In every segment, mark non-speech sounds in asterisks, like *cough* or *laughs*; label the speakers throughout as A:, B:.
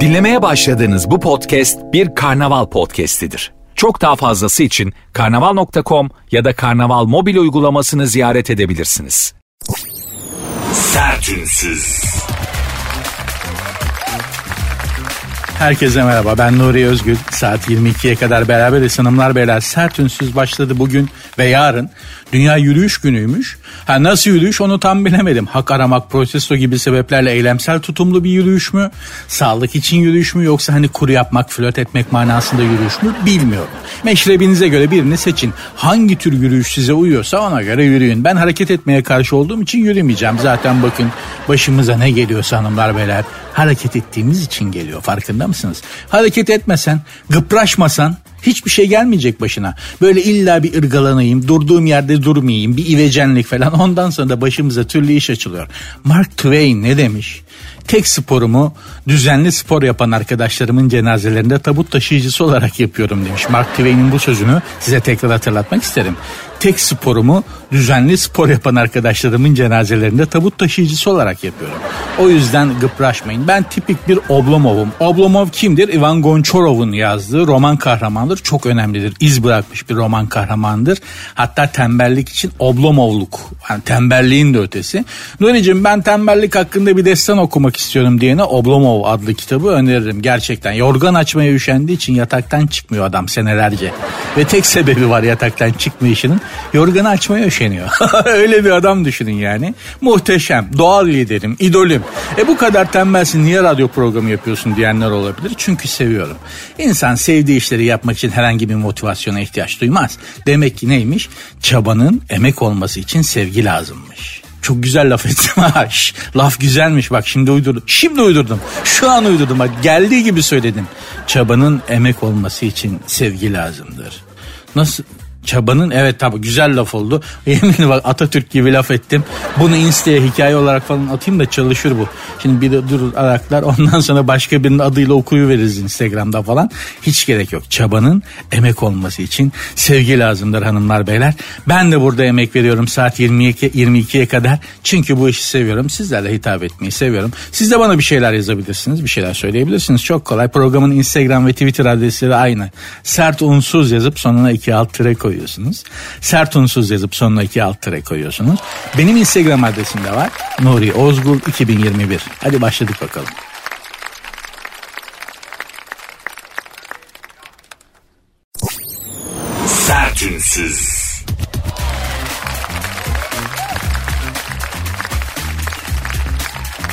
A: Dinlemeye başladığınız bu podcast bir karnaval podcastidir. Çok daha fazlası için karnaval.com ya da karnaval mobil uygulamasını ziyaret edebilirsiniz.
B: Sertünsüz.
C: Herkese merhaba ben Nuri Özgül. Saat 22'ye kadar beraberiz hanımlar beyler. Sert ünsüz başladı bugün ve yarın. Dünya yürüyüş günüymüş. Ha nasıl yürüyüş onu tam bilemedim. Hak aramak, protesto gibi sebeplerle eylemsel tutumlu bir yürüyüş mü? Sağlık için yürüyüş mü yoksa hani kuru yapmak, flört etmek manasında yürüyüş mü? Bilmiyorum. Meşrebinize göre birini seçin. Hangi tür yürüyüş size uyuyorsa ona göre yürüyün. Ben hareket etmeye karşı olduğum için yürümeyeceğim. Zaten bakın başımıza ne geliyorsa hanımlar beyler hareket ettiğimiz için geliyor farkında mısınız? Hareket etmesen, gıpraşmasan Hiçbir şey gelmeyecek başına. Böyle illa bir ırgalanayım, durduğum yerde durmayayım, bir ivecenlik falan. Ondan sonra da başımıza türlü iş açılıyor. Mark Twain ne demiş? Tek sporumu düzenli spor yapan arkadaşlarımın cenazelerinde tabut taşıyıcısı olarak yapıyorum demiş. Mark Twain'in bu sözünü size tekrar hatırlatmak isterim. Tek sporumu düzenli spor yapan arkadaşlarımın cenazelerinde tabut taşıyıcısı olarak yapıyorum. O yüzden gıpraşmayın. Ben tipik bir Oblomov'um. Oblomov kimdir? Ivan Gonchorov'un yazdığı roman kahramandır. Çok önemlidir. İz bırakmış bir roman kahramandır. Hatta tembellik için Oblomovluk. Yani tembelliğin de ötesi. Nuri'cim ben tembellik hakkında bir destan okumak istiyorum diyene Oblomov adlı kitabı öneririm. Gerçekten yorgan açmaya üşendiği için yataktan çıkmıyor adam senelerce. Ve tek sebebi var yataktan çıkmayışının. Yorganı açmaya üşeniyor. *laughs* Öyle bir adam düşünün yani. Muhteşem, doğal liderim, idolüm. E bu kadar tembelsin niye radyo programı yapıyorsun diyenler olabilir. Çünkü seviyorum. İnsan sevdiği işleri yapmak için herhangi bir motivasyona ihtiyaç duymaz. Demek ki neymiş? Çabanın emek olması için sevgi lazımmış. Çok güzel laf ettim *laughs* ha. laf güzelmiş bak şimdi uydurdum. Şimdi uydurdum. Şu an uydurdum bak geldiği gibi söyledim. Çabanın emek olması için sevgi lazımdır. Nasıl Çabanın evet tabi güzel laf oldu. *laughs* Yemin bak Atatürk gibi laf ettim. Bunu Insta'ya hikaye olarak falan atayım da çalışır bu. Şimdi bir de durur araklar ondan sonra başka birinin adıyla okuyu veririz Instagram'da falan. Hiç gerek yok. Çabanın emek olması için sevgi lazımdır hanımlar beyler. Ben de burada emek veriyorum saat 22, 22'ye kadar. Çünkü bu işi seviyorum. Sizlerle hitap etmeyi seviyorum. Siz de bana bir şeyler yazabilirsiniz. Bir şeyler söyleyebilirsiniz. Çok kolay. Programın Instagram ve Twitter adresleri aynı. Sert unsuz yazıp sonuna iki alt tire koy koyuyorsunuz. Sert unsuz yazıp sonuna iki alt tere koyuyorsunuz. Benim Instagram adresim de var. Nuri Ozgul 2021. Hadi başladık bakalım.
B: Sertünsüz.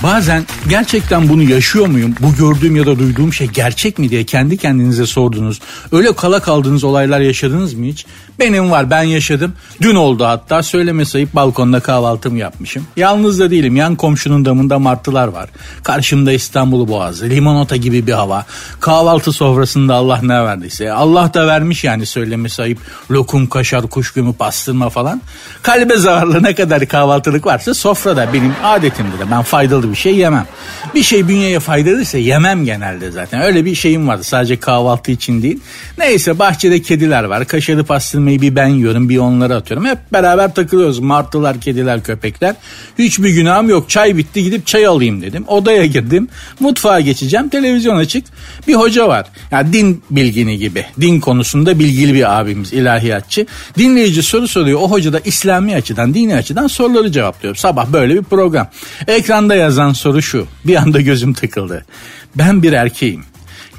C: Bazen gerçekten bunu yaşıyor muyum? Bu gördüğüm ya da duyduğum şey gerçek mi diye kendi kendinize sordunuz. Öyle kala kaldığınız olaylar yaşadınız mı hiç? Benim var ben yaşadım. Dün oldu hatta söyleme sayıp balkonda kahvaltımı yapmışım. Yalnız da değilim yan komşunun damında martılar var. Karşımda İstanbul Boğazı limonata gibi bir hava. Kahvaltı sofrasında Allah ne verdiyse. Allah da vermiş yani söyleme sayıp lokum, kaşar, kuşgümü, pastırma falan. Kalbe zararlı ne kadar kahvaltılık varsa sofrada benim adetimdir. Ben faydalı bir şey yemem. Bir şey bünyeye faydalıysa yemem genelde zaten. Öyle bir şeyim vardı sadece kahvaltı için değil. Neyse bahçede kediler var. Kaşarı pastırmayı bir ben yiyorum bir onları atıyorum. Hep beraber takılıyoruz. Martılar, kediler, köpekler. Hiçbir günahım yok. Çay bitti gidip çay alayım dedim. Odaya girdim. Mutfağa geçeceğim. Televizyon açık. Bir hoca var. Yani din bilgini gibi. Din konusunda bilgili bir abimiz ilahiyatçı. Dinleyici soru soruyor. O hoca da İslami açıdan, dini açıdan soruları cevaplıyor. Sabah böyle bir program. Ekranda yazan soru şu. Bir anda gözüm tıkıldı. Ben bir erkeğim.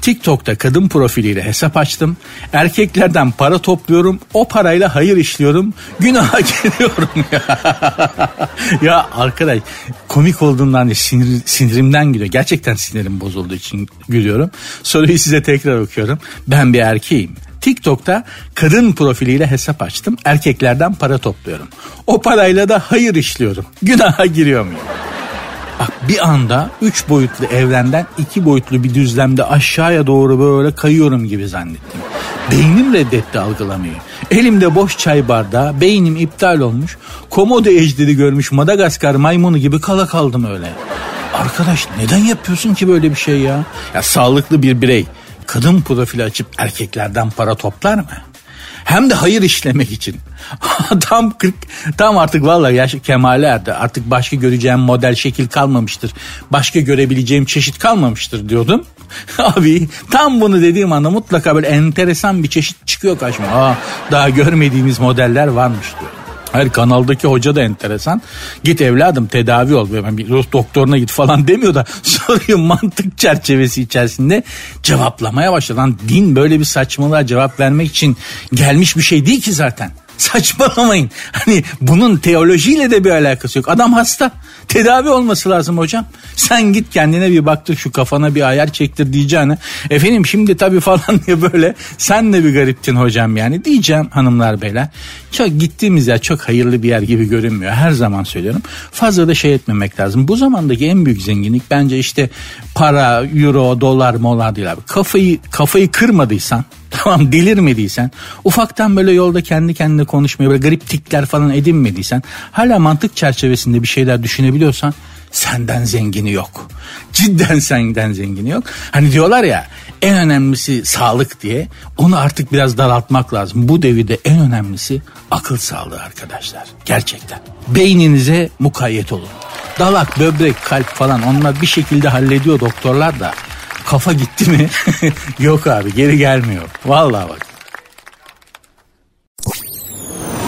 C: TikTok'ta kadın profiliyle hesap açtım. Erkeklerden para topluyorum. O parayla hayır işliyorum. Günaha *laughs* giriyorum ya. *laughs* ya arkadaş komik olduğundan değil sinir, sinirimden gülüyor. Gerçekten sinirim bozulduğu için gülüyorum. Soruyu size tekrar okuyorum. Ben bir erkeğim. TikTok'ta kadın profiliyle hesap açtım. Erkeklerden para topluyorum. O parayla da hayır işliyorum. Günaha giriyor muyum? Bak bir anda üç boyutlu evrenden iki boyutlu bir düzlemde aşağıya doğru böyle kayıyorum gibi zannettim. Beynim reddetti algılamayı. Elimde boş çay bardağı, beynim iptal olmuş. Komodo ejderi görmüş Madagaskar maymunu gibi kala kaldım öyle. Arkadaş neden yapıyorsun ki böyle bir şey ya? Ya sağlıklı bir birey kadın profili açıp erkeklerden para toplar mı? Hem de hayır işlemek için. *laughs* tam 40 tam artık vallahi yaş kemale erdi. Artık başka göreceğim model şekil kalmamıştır. Başka görebileceğim çeşit kalmamıştır diyordum. *laughs* Abi tam bunu dediğim anda mutlaka böyle enteresan bir çeşit çıkıyor karşıma. Aa, daha görmediğimiz modeller varmış diyor. Hayır kanaldaki hoca da enteresan. Git evladım tedavi ol. Ben bir doktoruna git falan demiyor da *laughs* soruyu mantık çerçevesi içerisinde cevaplamaya başladı. Lan din böyle bir saçmalığa cevap vermek için gelmiş bir şey değil ki zaten. Saçmalamayın. Hani bunun teolojiyle de bir alakası yok. Adam hasta. Tedavi olması lazım hocam. Sen git kendine bir baktır şu kafana bir ayar çektir diyeceğine. Efendim şimdi tabii falan diye böyle sen de bir gariptin hocam yani diyeceğim hanımlar beyler. Çok gittiğimiz yer çok hayırlı bir yer gibi görünmüyor. Her zaman söylüyorum. Fazla da şey etmemek lazım. Bu zamandaki en büyük zenginlik bence işte para, euro, dolar, molar değil abi. Kafayı, kafayı kırmadıysan *laughs* Tamam delirmediysen ufaktan böyle yolda kendi kendine konuşmaya böyle garip tikler falan edinmediysen hala mantık çerçevesinde bir şeyler düşünebiliyorsan senden zengini yok. *laughs* Cidden senden zengini yok. Hani diyorlar ya en önemlisi sağlık diye onu artık biraz daraltmak lazım. Bu devirde en önemlisi akıl sağlığı arkadaşlar. Gerçekten. Beyninize mukayyet olun. Dalak, böbrek, kalp falan onlar bir şekilde hallediyor doktorlar da kafa gitti mi? *laughs* Yok abi geri gelmiyor. Vallahi bak.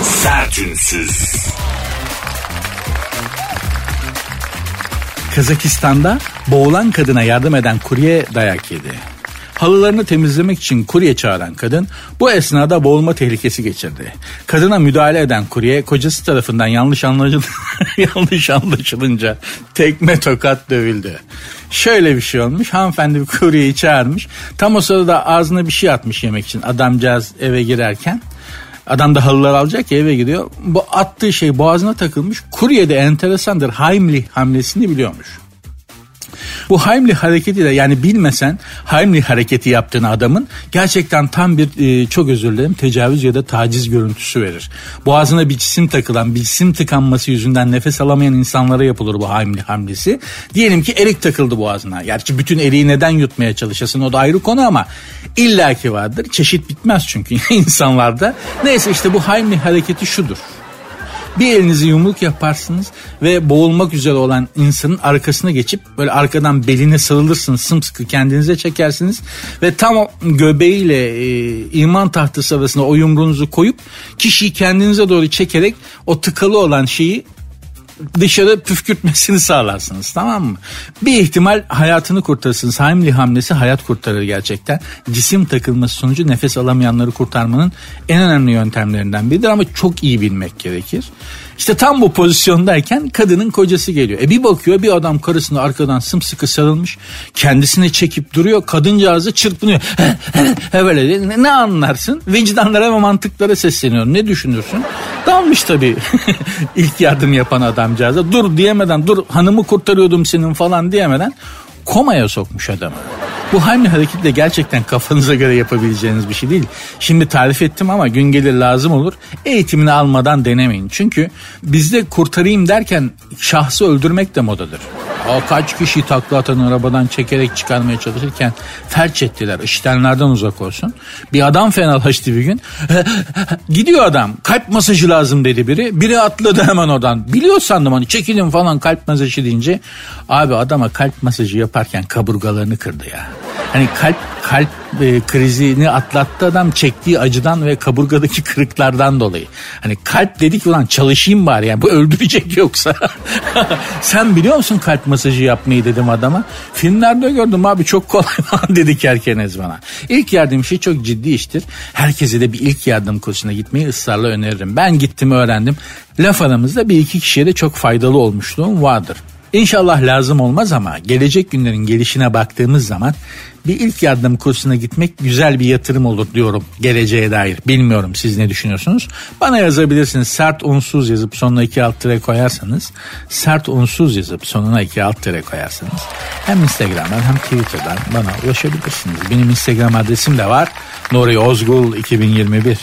B: Sertünsüz.
C: Kazakistan'da boğulan kadına yardım eden kurye dayak yedi. Halılarını temizlemek için kurye çağıran kadın bu esnada boğulma tehlikesi geçirdi. Kadına müdahale eden kurye kocası tarafından yanlış, anlaşıl *laughs* yanlış anlaşılınca tekme tokat dövüldü. Şöyle bir şey olmuş hanımefendi bir kuryeyi çağırmış tam o sırada ağzına bir şey atmış yemek için adamcağız eve girerken. Adam da halılar alacak ya eve gidiyor. Bu attığı şey boğazına takılmış. Kurye de enteresandır. Heimlich hamlesini biliyormuş. Bu Heimlich hareketi de yani bilmesen Heimlich hareketi yaptığın adamın gerçekten tam bir e, çok özür dilerim tecavüz ya da taciz görüntüsü verir. Boğazına bir cisim takılan bir cisim tıkanması yüzünden nefes alamayan insanlara yapılır bu Heimlich hamlesi. Diyelim ki erik takıldı boğazına. Gerçi bütün eriği neden yutmaya çalışasın o da ayrı konu ama illaki vardır. Çeşit bitmez çünkü *laughs* insanlarda. Neyse işte bu Heimlich hareketi şudur. Bir elinizi yumruk yaparsınız ve boğulmak üzere olan insanın arkasına geçip böyle arkadan beline sarılırsınız sımsıkı kendinize çekersiniz ve tam o göbeğiyle e, iman tahtası arasında o yumruğunuzu koyup kişiyi kendinize doğru çekerek o tıkalı olan şeyi dışarı püfkürtmesini sağlarsınız tamam mı? Bir ihtimal hayatını kurtarırsınız. Heimlich hamlesi hayat kurtarır gerçekten. Cisim takılması sonucu nefes alamayanları kurtarmanın en önemli yöntemlerinden biridir ama çok iyi bilmek gerekir. İşte tam bu pozisyondayken kadının kocası geliyor. E bir bakıyor bir adam karısını arkadan sımsıkı sarılmış. Kendisine çekip duruyor. Kadıncağızı çırpınıyor. Böyle ne, ne anlarsın? Vicdanlara ve mantıklara sesleniyor. Ne düşünürsün? Dalmış tabii *laughs* ilk yardım yapan adamcağıza. Dur diyemeden dur hanımı kurtarıyordum senin falan diyemeden komaya sokmuş adamı. Bu hangi hareket de gerçekten kafanıza göre yapabileceğiniz bir şey değil. Şimdi tarif ettim ama gün gelir lazım olur. Eğitimini almadan denemeyin. Çünkü bizde kurtarayım derken şahsı öldürmek de modadır. O kaç kişi takla atan arabadan çekerek çıkarmaya çalışırken felç ettiler. İştenlerden uzak olsun. Bir adam fenalaştı bir gün. *laughs* Gidiyor adam. Kalp masajı lazım dedi biri. Biri atladı hemen oradan. Biliyor sandım hani çekilin falan kalp masajı deyince. Abi adama kalp masajı yaparken kaburgalarını kırdı ya. Hani kalp kalp e, krizini atlattı adam çektiği acıdan ve kaburgadaki *laughs* kırıklardan dolayı. Hani kalp dedik ulan çalışayım bari yani bu öldürecek yoksa. *laughs* Sen biliyor musun kalp masajı yapmayı dedim adama. Filmlerde gördüm abi çok kolay *laughs* falan dedik herkeniz bana. İlk yardım işi çok ciddi iştir. Herkese de bir ilk yardım kursuna gitmeyi ısrarla öneririm. Ben gittim öğrendim. Laf aramızda bir iki kişiye de çok faydalı olmuşluğum vardır. İnşallah lazım olmaz ama gelecek günlerin gelişine baktığımız zaman bir ilk yardım kursuna gitmek güzel bir yatırım olur diyorum geleceğe dair. Bilmiyorum siz ne düşünüyorsunuz? Bana yazabilirsiniz. Sert unsuz yazıp sonuna iki alt tire koyarsanız sert unsuz yazıp sonuna iki alt tire koyarsanız hem Instagram'dan hem Twitter'dan bana ulaşabilirsiniz. Benim Instagram adresim de var. Nuri Ozgul 2021.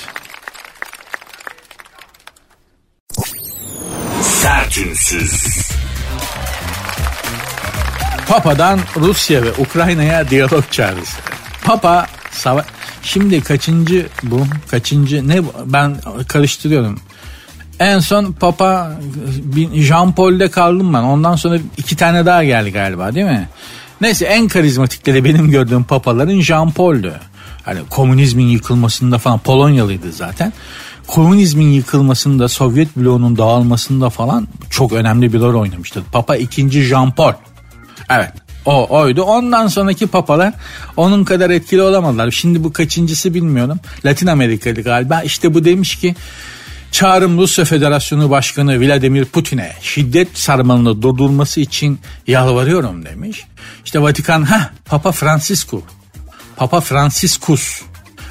B: Sertünsüz.
C: Papa'dan Rusya ve Ukrayna'ya diyalog çağrısı. Papa sava Şimdi kaçıncı bu? Kaçıncı ne ben karıştırıyorum. En son Papa Jean Paul'de kaldım ben. Ondan sonra iki tane daha geldi galiba değil mi? Neyse en karizmatikleri benim gördüğüm papaların Jean Paul'dü. Hani komünizmin yıkılmasında falan Polonyalıydı zaten. Komünizmin yıkılmasında Sovyet bloğunun dağılmasında falan çok önemli bir rol oynamıştı. Papa 2. Jean Paul. Evet o oydu. Ondan sonraki papalar onun kadar etkili olamadılar. Şimdi bu kaçıncısı bilmiyorum. Latin Amerikalı galiba. İşte bu demiş ki Çağrım Rusya Federasyonu Başkanı Vladimir Putin'e şiddet sarmalını durdurması için yalvarıyorum demiş. İşte Vatikan ha Papa Francisco Papa Franciscus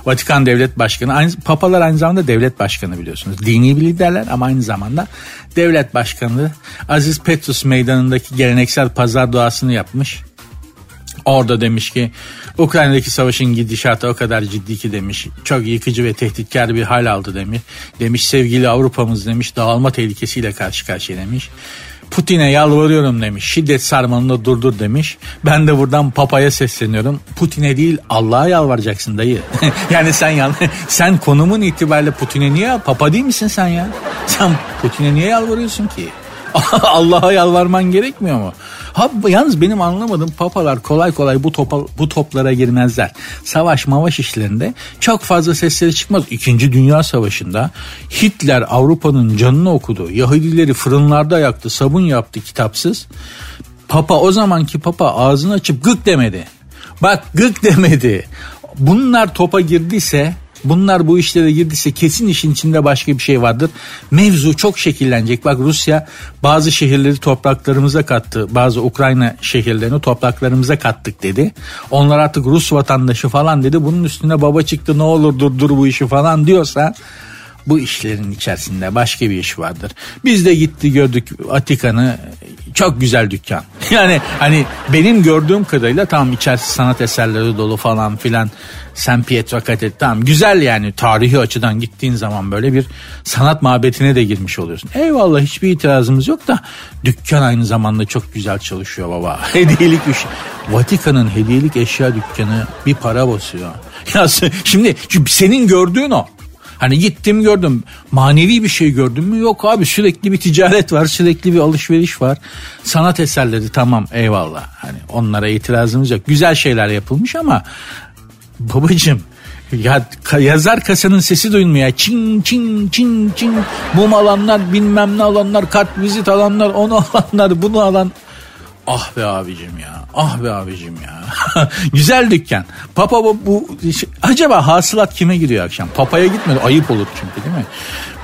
C: Vatikan Devlet Başkanı. Aynı, papalar aynı zamanda devlet başkanı biliyorsunuz. Dini bir liderler ama aynı zamanda devlet başkanı. Aziz Petrus meydanındaki geleneksel pazar duasını yapmış. Orada demiş ki Ukrayna'daki savaşın gidişatı o kadar ciddi ki demiş. Çok yıkıcı ve tehditkar bir hal aldı demiş. Demiş sevgili Avrupa'mız demiş dağılma tehlikesiyle karşı karşıya demiş. Putin'e yalvarıyorum demiş. Şiddet sarmalını durdur demiş. Ben de buradan papaya sesleniyorum. Putin'e değil Allah'a yalvaracaksın dayı. *laughs* yani sen yal *laughs* sen konumun itibariyle Putin'e niye papa değil misin sen ya? Sen Putin'e niye yalvarıyorsun ki? *laughs* Allah'a yalvarman gerekmiyor mu? Ha, yalnız benim anlamadığım papalar kolay kolay bu topa, bu toplara girmezler. Savaş mavaş işlerinde çok fazla sesleri çıkmaz. İkinci Dünya Savaşı'nda Hitler Avrupa'nın canını okudu. Yahudileri fırınlarda yaktı, sabun yaptı kitapsız. Papa o zamanki papa ağzını açıp gık demedi. Bak gık demedi. Bunlar topa girdiyse Bunlar bu işlere girdiyse kesin işin içinde başka bir şey vardır. Mevzu çok şekillenecek. Bak Rusya bazı şehirleri topraklarımıza kattı. Bazı Ukrayna şehirlerini topraklarımıza kattık dedi. Onlar artık Rus vatandaşı falan dedi. Bunun üstüne baba çıktı ne olur durdur bu işi falan diyorsa bu işlerin içerisinde başka bir iş vardır. Biz de gitti gördük Vatikan'ı çok güzel dükkan. *laughs* Yani hani benim gördüğüm kadarıyla tam içerisi sanat eserleri dolu falan filan. San Pietro Katedral tamam güzel yani tarihi açıdan gittiğin zaman böyle bir sanat mabetine de girmiş oluyorsun. Eyvallah hiçbir itirazımız yok da dükkan aynı zamanda çok güzel çalışıyor baba. *laughs* Hediyelik iş. Vatikan'ın hediyelik eşya dükkanı bir para basıyor. *laughs* Ya şimdi senin gördüğün o. Hani gittim gördüm manevi bir şey gördüm mü yok abi sürekli bir ticaret var sürekli bir alışveriş var. Sanat eserleri tamam eyvallah hani onlara itirazımız yok güzel şeyler yapılmış ama babacım ya yazar kasanın sesi duyulmuyor. Çin çin çin çin mum alanlar bilmem ne alanlar kart vizit alanlar onu *laughs* alanlar bunu alan Ah be abicim ya. Ah be abicim ya. *laughs* Güzel dükkan. Papa bu, bu acaba hasılat kime gidiyor akşam? Papaya gitmedi. Ayıp olur çünkü değil mi?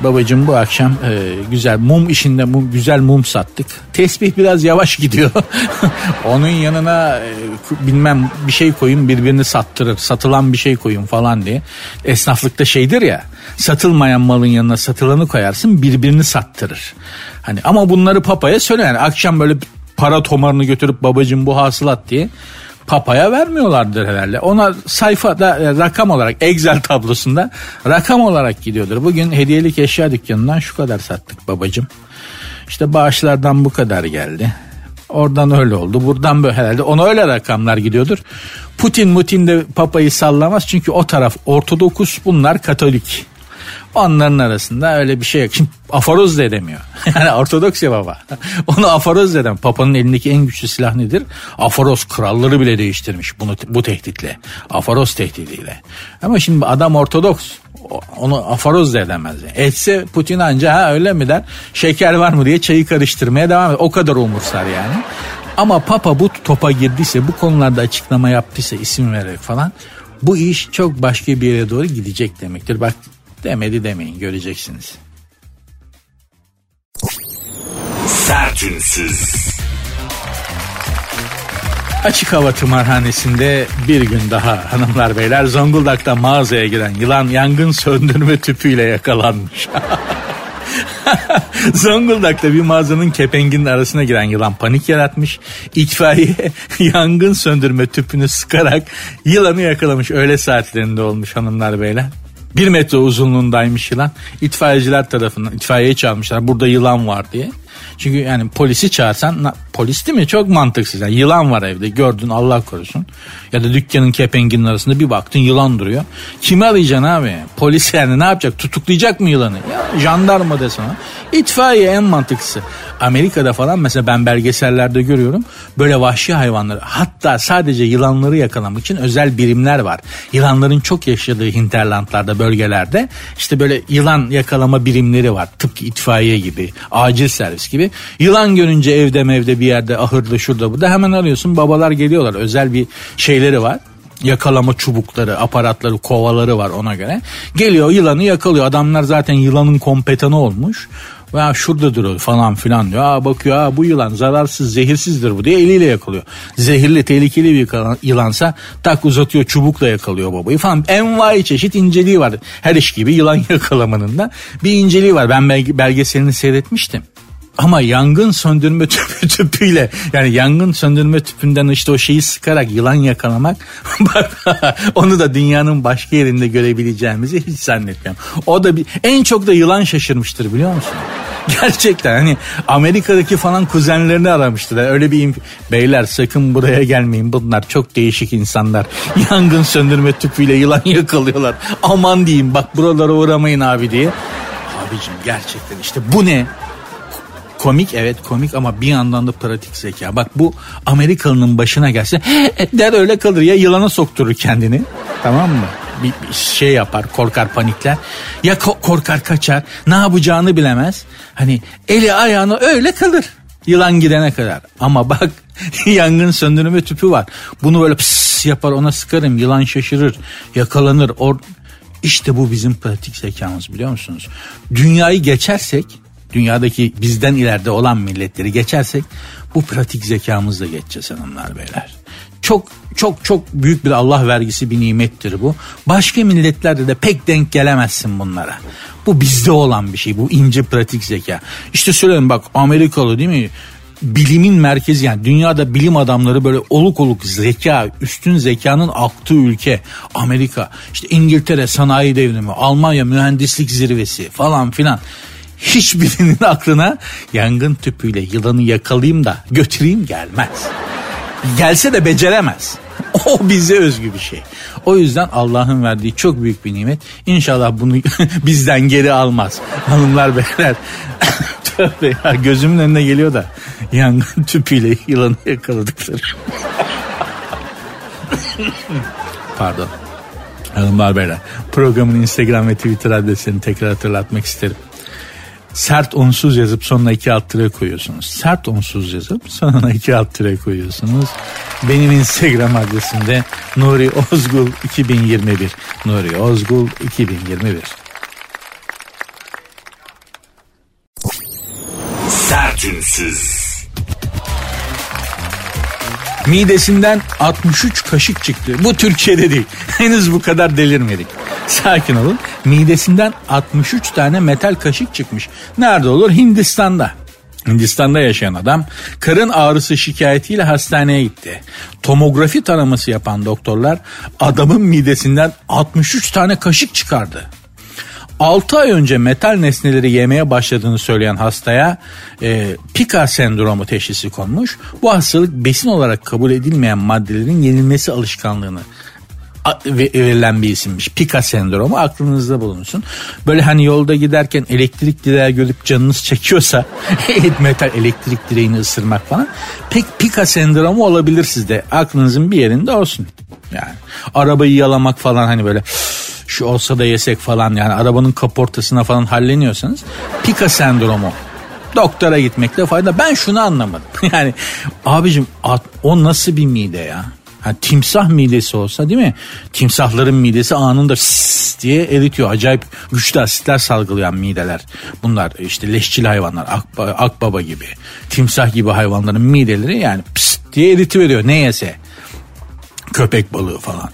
C: Babacım bu akşam e, güzel mum işinde mum, güzel mum sattık. Tesbih biraz yavaş gidiyor. *laughs* Onun yanına e, bilmem bir şey koyun birbirini sattırır. Satılan bir şey koyun falan diye. Esnaflıkta şeydir ya. Satılmayan malın yanına satılanı koyarsın birbirini sattırır. Hani ama bunları papaya söyle yani akşam böyle para tomarını götürüp babacım bu hasılat diye papaya vermiyorlardır herhalde. Ona sayfada e, rakam olarak Excel tablosunda rakam olarak gidiyordur. Bugün hediyelik eşya dükkanından şu kadar sattık babacım. İşte bağışlardan bu kadar geldi. Oradan öyle oldu. Buradan böyle herhalde ona öyle rakamlar gidiyordur. Putin Mutin de papayı sallamaz çünkü o taraf Ortodokus bunlar Katolik. Onların arasında öyle bir şey yok. Şimdi aforoz da edemiyor. *laughs* yani Ortodoks ya baba. *laughs* Onu aforoz edem. Papa'nın elindeki en güçlü silah nedir? Aforoz kralları bile değiştirmiş bunu bu tehditle. Aforoz tehdidiyle. Ama şimdi adam Ortodoks. Onu aforoz da edemez. Etse Putin anca ha öyle mi der. Şeker var mı diye çayı karıştırmaya devam eder. O kadar umursar yani. Ama Papa bu topa girdiyse bu konularda açıklama yaptıysa isim vererek falan bu iş çok başka bir yere doğru gidecek demektir. Bak Demedi demeyin göreceksiniz.
B: Sertünsüz.
C: Açık hava tımarhanesinde bir gün daha hanımlar beyler Zonguldak'ta mağazaya giren yılan yangın söndürme tüpüyle yakalanmış. *laughs* Zonguldak'ta bir mağazanın kepenginin arasına giren yılan panik yaratmış. İtfaiye *laughs* yangın söndürme tüpünü sıkarak yılanı yakalamış. Öğle saatlerinde olmuş hanımlar beyler. Bir metre uzunluğundaymış yılan. İtfaiyeciler tarafından itfaiyeyi çalmışlar. Burada yılan var diye. Çünkü yani polisi çağırsan polis değil mi? Çok mantıksız. Yani yılan var evde gördün Allah korusun. Ya da dükkanın kepenginin arasında bir baktın yılan duruyor. Kimi arayacaksın abi? Polis yani ne yapacak? Tutuklayacak mı yılanı? Ya jandarma desene. İtfaiye en mantıklısı. Amerika'da falan mesela ben belgesellerde görüyorum. Böyle vahşi hayvanları hatta sadece yılanları yakalamak için özel birimler var. Yılanların çok yaşadığı hinterlandlarda bölgelerde işte böyle yılan yakalama birimleri var. Tıpkı itfaiye gibi acil servis gibi. Yılan görünce evde mevde bir yerde ahırda şurada burada hemen arıyorsun babalar geliyorlar özel bir şeyleri var yakalama çubukları, aparatları, kovaları var ona göre. Geliyor yılanı yakalıyor. Adamlar zaten yılanın kompetanı olmuş. Ya şurada duruyor falan filan diyor. Aa bakıyor aa bu yılan zararsız zehir,sizdir bu diye eliyle yakalıyor. Zehirli tehlikeli bir yılansa tak uzatıyor çubukla yakalıyor babayı falan. Envai çeşit inceliği var. Her iş gibi yılan *laughs* yakalamanın da bir inceliği var. Ben belgeselini seyretmiştim. Ama yangın söndürme *laughs* tüpü tüpüyle yani yangın söndürme tüpünden işte o şeyi sıkarak yılan yakalamak *laughs* onu da dünyanın başka yerinde görebileceğimizi hiç zannetmiyorum. O da bir, en çok da yılan şaşırmıştır biliyor musun? *laughs* Gerçekten hani Amerika'daki falan kuzenlerini aramıştır. Öyle bir beyler sakın buraya gelmeyin bunlar çok değişik insanlar. Yangın söndürme tüpüyle yılan yakalıyorlar. Aman diyeyim bak buralara uğramayın abi diye. Abicim gerçekten işte bu ne? Komik evet komik ama bir yandan da pratik zeka. Bak bu Amerikalı'nın başına gelse der öyle kalır ya yılana sokturur kendini. Tamam mı? Bir, bir şey yapar korkar panikler. Ya ko- korkar kaçar ne yapacağını bilemez. Hani eli ayağını öyle kalır yılan gidene kadar. Ama bak *laughs* yangın söndürme tüpü var. Bunu böyle pıs yapar ona sıkarım yılan şaşırır yakalanır. Or işte bu bizim pratik zekamız biliyor musunuz? Dünyayı geçersek dünyadaki bizden ileride olan milletleri geçersek bu pratik zekamızla geçeceğiz hanımlar beyler. Çok çok çok büyük bir Allah vergisi bir nimettir bu. Başka milletlerde de pek denk gelemezsin bunlara. Bu bizde olan bir şey bu ince pratik zeka. İşte söyleyeyim bak Amerikalı değil mi? bilimin merkezi yani dünyada bilim adamları böyle oluk oluk zeka, üstün zekanın aktığı ülke Amerika, işte İngiltere sanayi devrimi, Almanya mühendislik zirvesi falan filan hiçbirinin *laughs* aklına yangın tüpüyle yılanı yakalayayım da götüreyim gelmez. Gelse de beceremez. *laughs* O bize özgü bir şey. O yüzden Allah'ın verdiği çok büyük bir nimet. İnşallah bunu *laughs* bizden geri almaz. Hanımlar beyler. Tövbe ya gözümün önüne geliyor da yangın tüpüyle yılanı yakaladıkları. Pardon. Hanımlar beyler programın Instagram ve Twitter adresini tekrar hatırlatmak isterim. Sert unsuz yazıp sonuna iki alt tire koyuyorsunuz. Sert unsuz yazıp sonuna iki alt tire koyuyorsunuz. Benim Instagram adresimde Nuri Ozgul 2021. Nuri Ozgul 2021.
B: Sertünsüz.
C: Midesinden 63 kaşık çıktı. Bu Türkiye'de değil. *laughs* Henüz bu kadar delirmedik. *laughs* Sakin olun. Midesinden 63 tane metal kaşık çıkmış. Nerede olur? Hindistan'da. Hindistan'da yaşayan adam karın ağrısı şikayetiyle hastaneye gitti. Tomografi taraması yapan doktorlar adamın midesinden 63 tane kaşık çıkardı. 6 ay önce metal nesneleri yemeye başladığını söyleyen hastaya e, Pika sendromu teşhisi konmuş. Bu hastalık besin olarak kabul edilmeyen maddelerin yenilmesi alışkanlığını verilen bir isimmiş. Pika sendromu aklınızda bulunsun. Böyle hani yolda giderken elektrik direği görüp canınız çekiyorsa *laughs* metal elektrik direğini ısırmak falan pek Pika sendromu olabilir sizde. Aklınızın bir yerinde olsun. Yani arabayı yalamak falan hani böyle şu olsa da yesek falan yani arabanın kaportasına falan halleniyorsanız Pika sendromu doktora gitmekte fayda. Ben şunu anlamadım. *laughs* Yani abicim o nasıl bir mide ya? Ha, timsah midesi olsa değil mi? Timsahların midesi anında diye eritiyor. Acayip güçlü asitler salgılayan mideler. Bunlar işte leşçil hayvanlar. Akbaba, akbaba gibi. Timsah gibi hayvanların mideleri yani pıst diye eritiveriyor ne yese. Köpek balığı falan.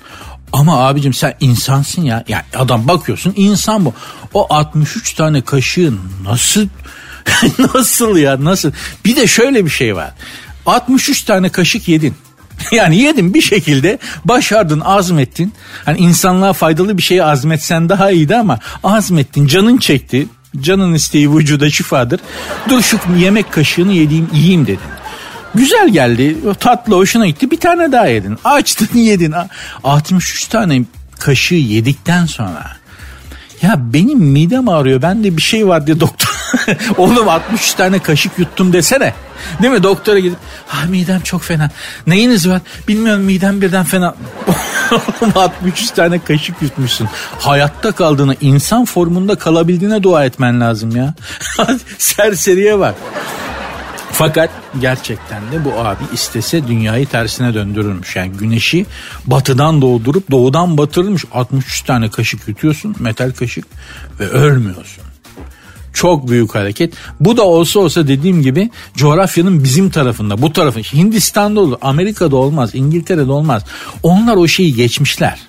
C: Ama abicim sen insansın ya. Yani adam bakıyorsun insan bu. O 63 tane kaşığın nasıl *laughs* nasıl ya nasıl? Bir de şöyle bir şey var. 63 tane kaşık yedin. *laughs* Yani yedin bir şekilde başardın azmettin. Hani insanlığa faydalı bir şeyi azmetsen daha iyiydi ama azmettin canın çekti. Canın isteği vücuda şifadır. Dur şu yemek kaşığını yediğim yiyeyim dedin. Güzel geldi. Tatlı hoşuna gitti. Bir tane daha yedin. Açtın yedin. 63 tane kaşığı yedikten sonra ya benim midem ağrıyor. Bende bir şey var diye doktor. *laughs* Oğlum 63 tane kaşık yuttum desene. Değil mi? Doktora gidip ha midem çok fena. Neyiniz var? Bilmiyorum midem birden fena. *laughs* 63 tane kaşık yutmuşsun. Hayatta kaldığını, insan formunda kalabildiğine dua etmen lazım ya. *laughs* Serseriye bak. Fakat gerçekten de bu abi istese dünyayı tersine döndürürmüş. Yani güneşi batıdan doğdurup doğudan batırılmış. 63 tane kaşık yutuyorsun metal kaşık ve ölmüyorsun. Çok büyük hareket. Bu da olsa olsa dediğim gibi coğrafyanın bizim tarafında bu tarafın Hindistan'da olur Amerika'da olmaz İngiltere'de olmaz. Onlar o şeyi geçmişler.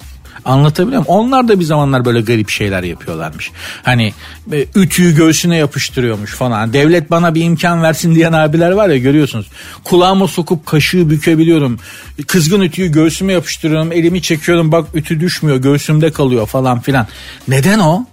C: Anlatabiliyor muyum? Onlar da bir zamanlar böyle garip şeyler yapıyorlarmış. Hani e, ütüyü göğsüne yapıştırıyormuş falan. Devlet bana bir imkan versin diyen abiler var ya görüyorsunuz. Kulağıma sokup kaşığı bükebiliyorum. Kızgın ütüyü göğsüme yapıştırıyorum. Elimi çekiyorum bak ütü düşmüyor göğsümde kalıyor falan filan. Neden o?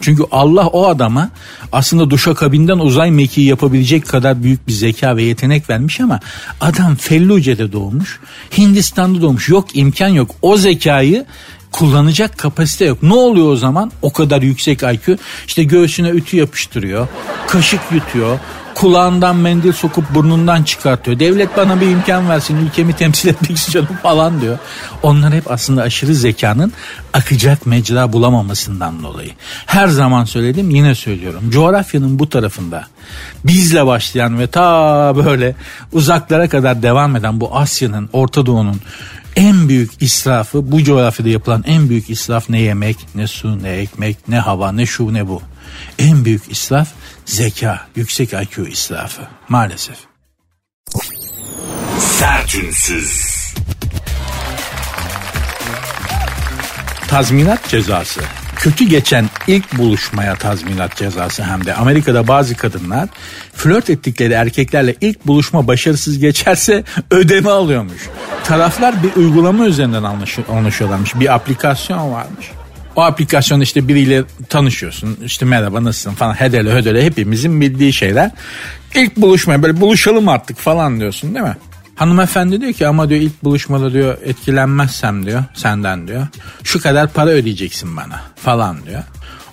C: Çünkü Allah o adama aslında duşa kabinden uzay mekiği yapabilecek kadar büyük bir zeka ve yetenek vermiş ama adam Felluce'de doğmuş. Hindistan'da doğmuş. Yok imkan yok. O zekayı kullanacak kapasite yok. Ne oluyor o zaman? O kadar yüksek IQ. İşte göğsüne ütü yapıştırıyor. Kaşık yutuyor. Kulağından mendil sokup burnundan çıkartıyor. Devlet bana bir imkan versin ülkemi temsil etmek istiyorum *laughs* falan diyor. Onlar hep aslında aşırı zekanın akacak mecra bulamamasından dolayı. Her zaman söyledim yine söylüyorum. Coğrafyanın bu tarafında bizle başlayan ve ta böyle uzaklara kadar devam eden bu Asya'nın, Orta Doğu'nun en büyük israfı bu coğrafyada yapılan en büyük israf ne yemek, ne su, ne ekmek, ne hava, ne şu, ne bu. En büyük israf zeka, yüksek IQ israfı maalesef.
B: Sertünsüz.
C: Tazminat cezası kötü geçen ilk buluşmaya tazminat cezası hem de Amerika'da bazı kadınlar flört ettikleri erkeklerle ilk buluşma başarısız geçerse *laughs* ödeme alıyormuş. Taraflar bir uygulama üzerinden anlaşıyorlarmış. Bir aplikasyon varmış. O aplikasyon işte biriyle tanışıyorsun. İşte merhaba nasılsın falan hedele hödele hepimizin bildiği şeyler. İlk buluşmaya böyle buluşalım artık falan diyorsun değil mi? Hanımefendi diyor ki ama diyor ilk buluşmada diyor etkilenmezsem diyor senden diyor. Şu kadar para ödeyeceksin bana falan diyor.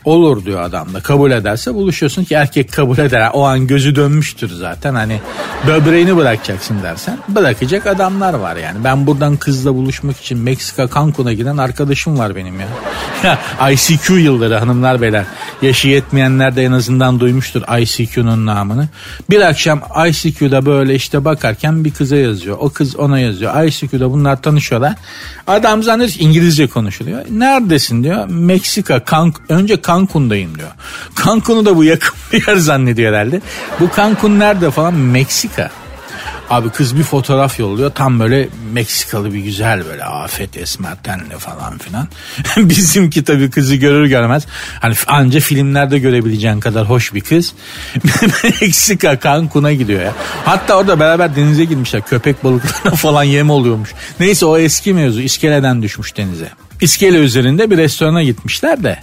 C: Olur diyor adam da kabul ederse buluşuyorsun ki erkek kabul eder. O an gözü dönmüştür zaten hani böbreğini bırakacaksın dersen bırakacak adamlar var yani. Ben buradan kızla buluşmak için Meksika Cancun'a giden arkadaşım var benim ya. *laughs* ICQ yılları hanımlar beyler. Yaşı yetmeyenler de en azından duymuştur ICQ'nun namını. Bir akşam ICQ'da böyle işte bakarken bir kıza yazıyor. O kız ona yazıyor. ICQ'da bunlar tanışıyorlar. Adam zannediyor İngilizce konuşuluyor. Neredesin diyor. Meksika, Kank önce Cancun'dayım diyor. Cancun'u da bu yakın bir yer zannediyor herhalde. Bu Cancun nerede falan? Meksika. Abi kız bir fotoğraf yolluyor tam böyle Meksikalı bir güzel böyle afet esmer tenli falan filan. *laughs* Bizimki tabii kızı görür görmez hani anca filmlerde görebileceğin kadar hoş bir kız. *laughs* Meksika Cancun'a gidiyor ya. Hatta orada beraber denize girmişler köpek balıklarına *laughs* falan yem oluyormuş. Neyse o eski mevzu iskeleden düşmüş denize. İskele üzerinde bir restorana gitmişler de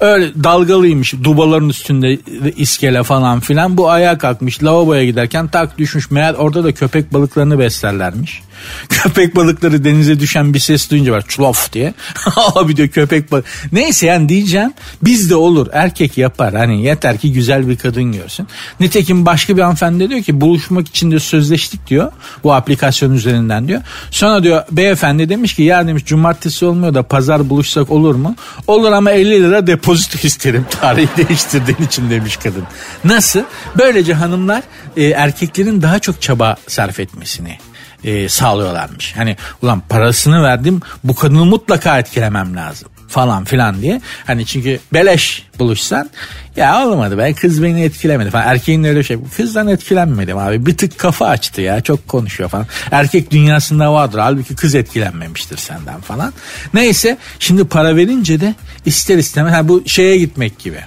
C: öyle dalgalıymış dubaların üstünde iskele falan filan bu ayağa kalkmış lavaboya giderken tak düşmüş meğer orada da köpek balıklarını beslerlermiş. *laughs* Köpek balıkları denize düşen bir ses duyunca var çulof diye. *laughs* Abi diyor köpek balık. Neyse yani diyeceğim bizde olur erkek yapar hani yeter ki güzel bir kadın görsün. Nitekim başka bir hanımefendi diyor ki buluşmak için de sözleştik diyor bu aplikasyon üzerinden diyor. Sonra diyor beyefendi demiş ki ya demiş cumartesi olmuyor da pazar buluşsak olur mu? Olur ama 50 lira depozito *laughs* isterim tarihi değiştirdiğin için demiş kadın. Nasıl? Böylece hanımlar e, erkeklerin daha çok çaba sarf etmesini e, sağlıyorlarmış. Hani ulan parasını verdim bu kadını mutlaka etkilemem lazım falan filan diye. Hani çünkü beleş buluşsan ya olmadı ben kız beni etkilemedi falan. Erkeğin öyle şey kızdan etkilenmedim abi bir tık kafa açtı ya çok konuşuyor falan. Erkek dünyasında vardır halbuki kız etkilenmemiştir senden falan. Neyse şimdi para verince de ister istemez ha, bu şeye gitmek gibi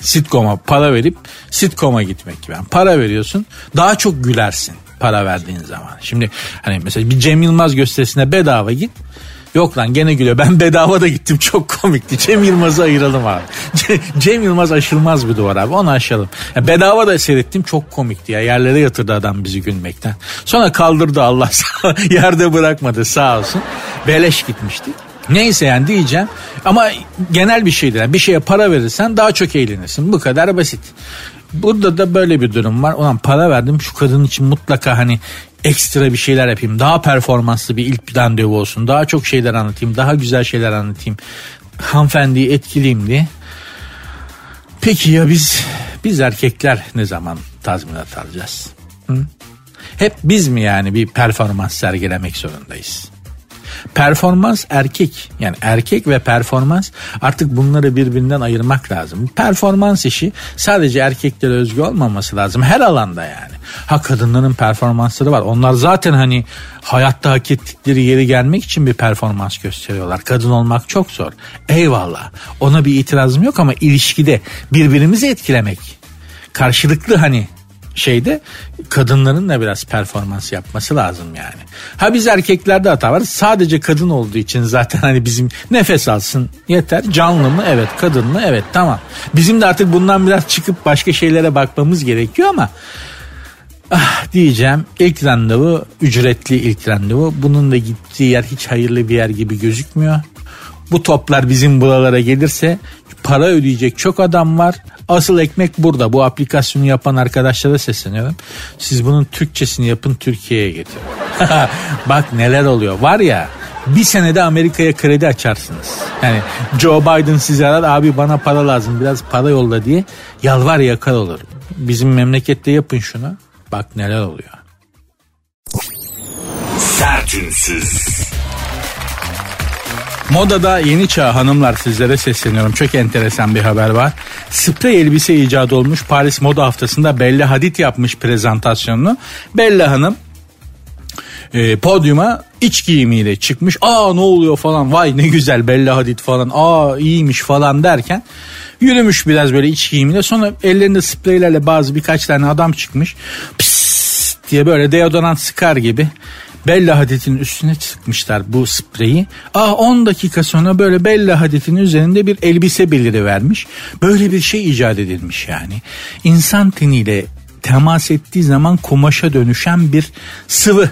C: sitcom'a para verip sitcom'a gitmek gibi. Yani para veriyorsun daha çok gülersin para verdiğin zaman. Şimdi hani mesela bir Cem Yılmaz gösterisine bedava git Yok lan gene gülüyor. Ben bedava da gittim *laughs* çok komikti. Cem Yılmaz'ı ayıralım abi. Cem Yılmaz aşılmaz bir duvar abi onu aşalım. Ya bedava da seyrettim çok komikti ya. Yerlere yatırdı adam bizi gülmekten. Sonra kaldırdı Allah *laughs* yerde bırakmadı sağ olsun. Beleş gitmiştik. Neyse yani diyeceğim ama genel bir şeydir. Yani bir şeye para verirsen daha çok eğlenirsin. Bu kadar basit. Burada da böyle bir durum var. Ulan para verdim şu kadın için mutlaka hani ekstra bir şeyler yapayım. Daha performanslı bir ilk randevu olsun. Daha çok şeyler anlatayım. Daha güzel şeyler anlatayım. Hanımefendiyi etkileyeyim diye. Peki ya biz biz erkekler ne zaman tazminat alacağız? Hı? Hep biz mi yani bir performans sergilemek zorundayız? Performans erkek yani erkek ve performans artık bunları birbirinden ayırmak lazım. Performans işi sadece erkeklere özgü olmaması lazım her alanda yani. Ha kadınların performansları var. Onlar zaten hani hayatta hak ettikleri yeri gelmek için bir performans gösteriyorlar. Kadın olmak çok zor. Eyvallah. Ona bir itirazım yok ama ilişkide birbirimizi etkilemek karşılıklı hani şeyde kadınların da biraz performans yapması lazım yani. Ha biz erkeklerde hata var. Sadece kadın olduğu için zaten hani bizim nefes alsın yeter. Canlı mı? Evet. Kadın mı? Evet. Tamam. Bizim de artık bundan biraz çıkıp başka şeylere bakmamız gerekiyor ama Ah diyeceğim ilk randevu ücretli ilk randevu. Bunun da gittiği yer hiç hayırlı bir yer gibi gözükmüyor. Bu toplar bizim buralara gelirse para ödeyecek çok adam var. Asıl ekmek burada. Bu aplikasyonu yapan arkadaşlara sesleniyorum. Siz bunun Türkçesini yapın Türkiye'ye getirin. *laughs* Bak neler oluyor. Var ya bir senede Amerika'ya kredi açarsınız. Yani Joe Biden size arar abi bana para lazım biraz para yolla diye yalvar yakar olur. Bizim memlekette yapın şunu. Bak neler oluyor.
B: Sertünsüz.
C: Modada yeni çağ hanımlar sizlere sesleniyorum. Çok enteresan bir haber var. Sprey elbise icat olmuş Paris Moda Haftası'nda Bella Hadid yapmış prezentasyonunu. Bella Hanım e, podyuma iç giyimiyle çıkmış. Aa ne oluyor falan vay ne güzel Bella Hadid falan aa iyiymiş falan derken yürümüş biraz böyle iç giyimiyle sonra ellerinde spreylerle bazı birkaç tane adam çıkmış. Psst diye böyle deodorant sıkar gibi Bella Hadid'in üstüne sıkmışlar bu spreyi. Aa 10 dakika sonra böyle Bella Hadid'in üzerinde bir elbise beliri vermiş. Böyle bir şey icat edilmiş yani. İnsan teniyle temas ettiği zaman kumaşa dönüşen bir sıvı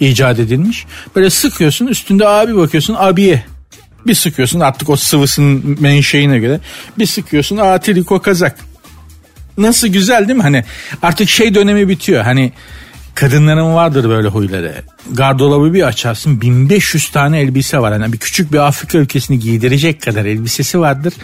C: icat edilmiş. Böyle sıkıyorsun üstünde abi bakıyorsun abiye. Bir sıkıyorsun artık o sıvısının menşeine göre. Bir sıkıyorsun aa triko kazak. Nasıl güzel değil mi? Hani artık şey dönemi bitiyor. Hani Kadınların vardır böyle huyları. Gardolabı bir açarsın 1500 tane elbise var. Yani bir küçük bir Afrika ülkesini giydirecek kadar elbisesi vardır.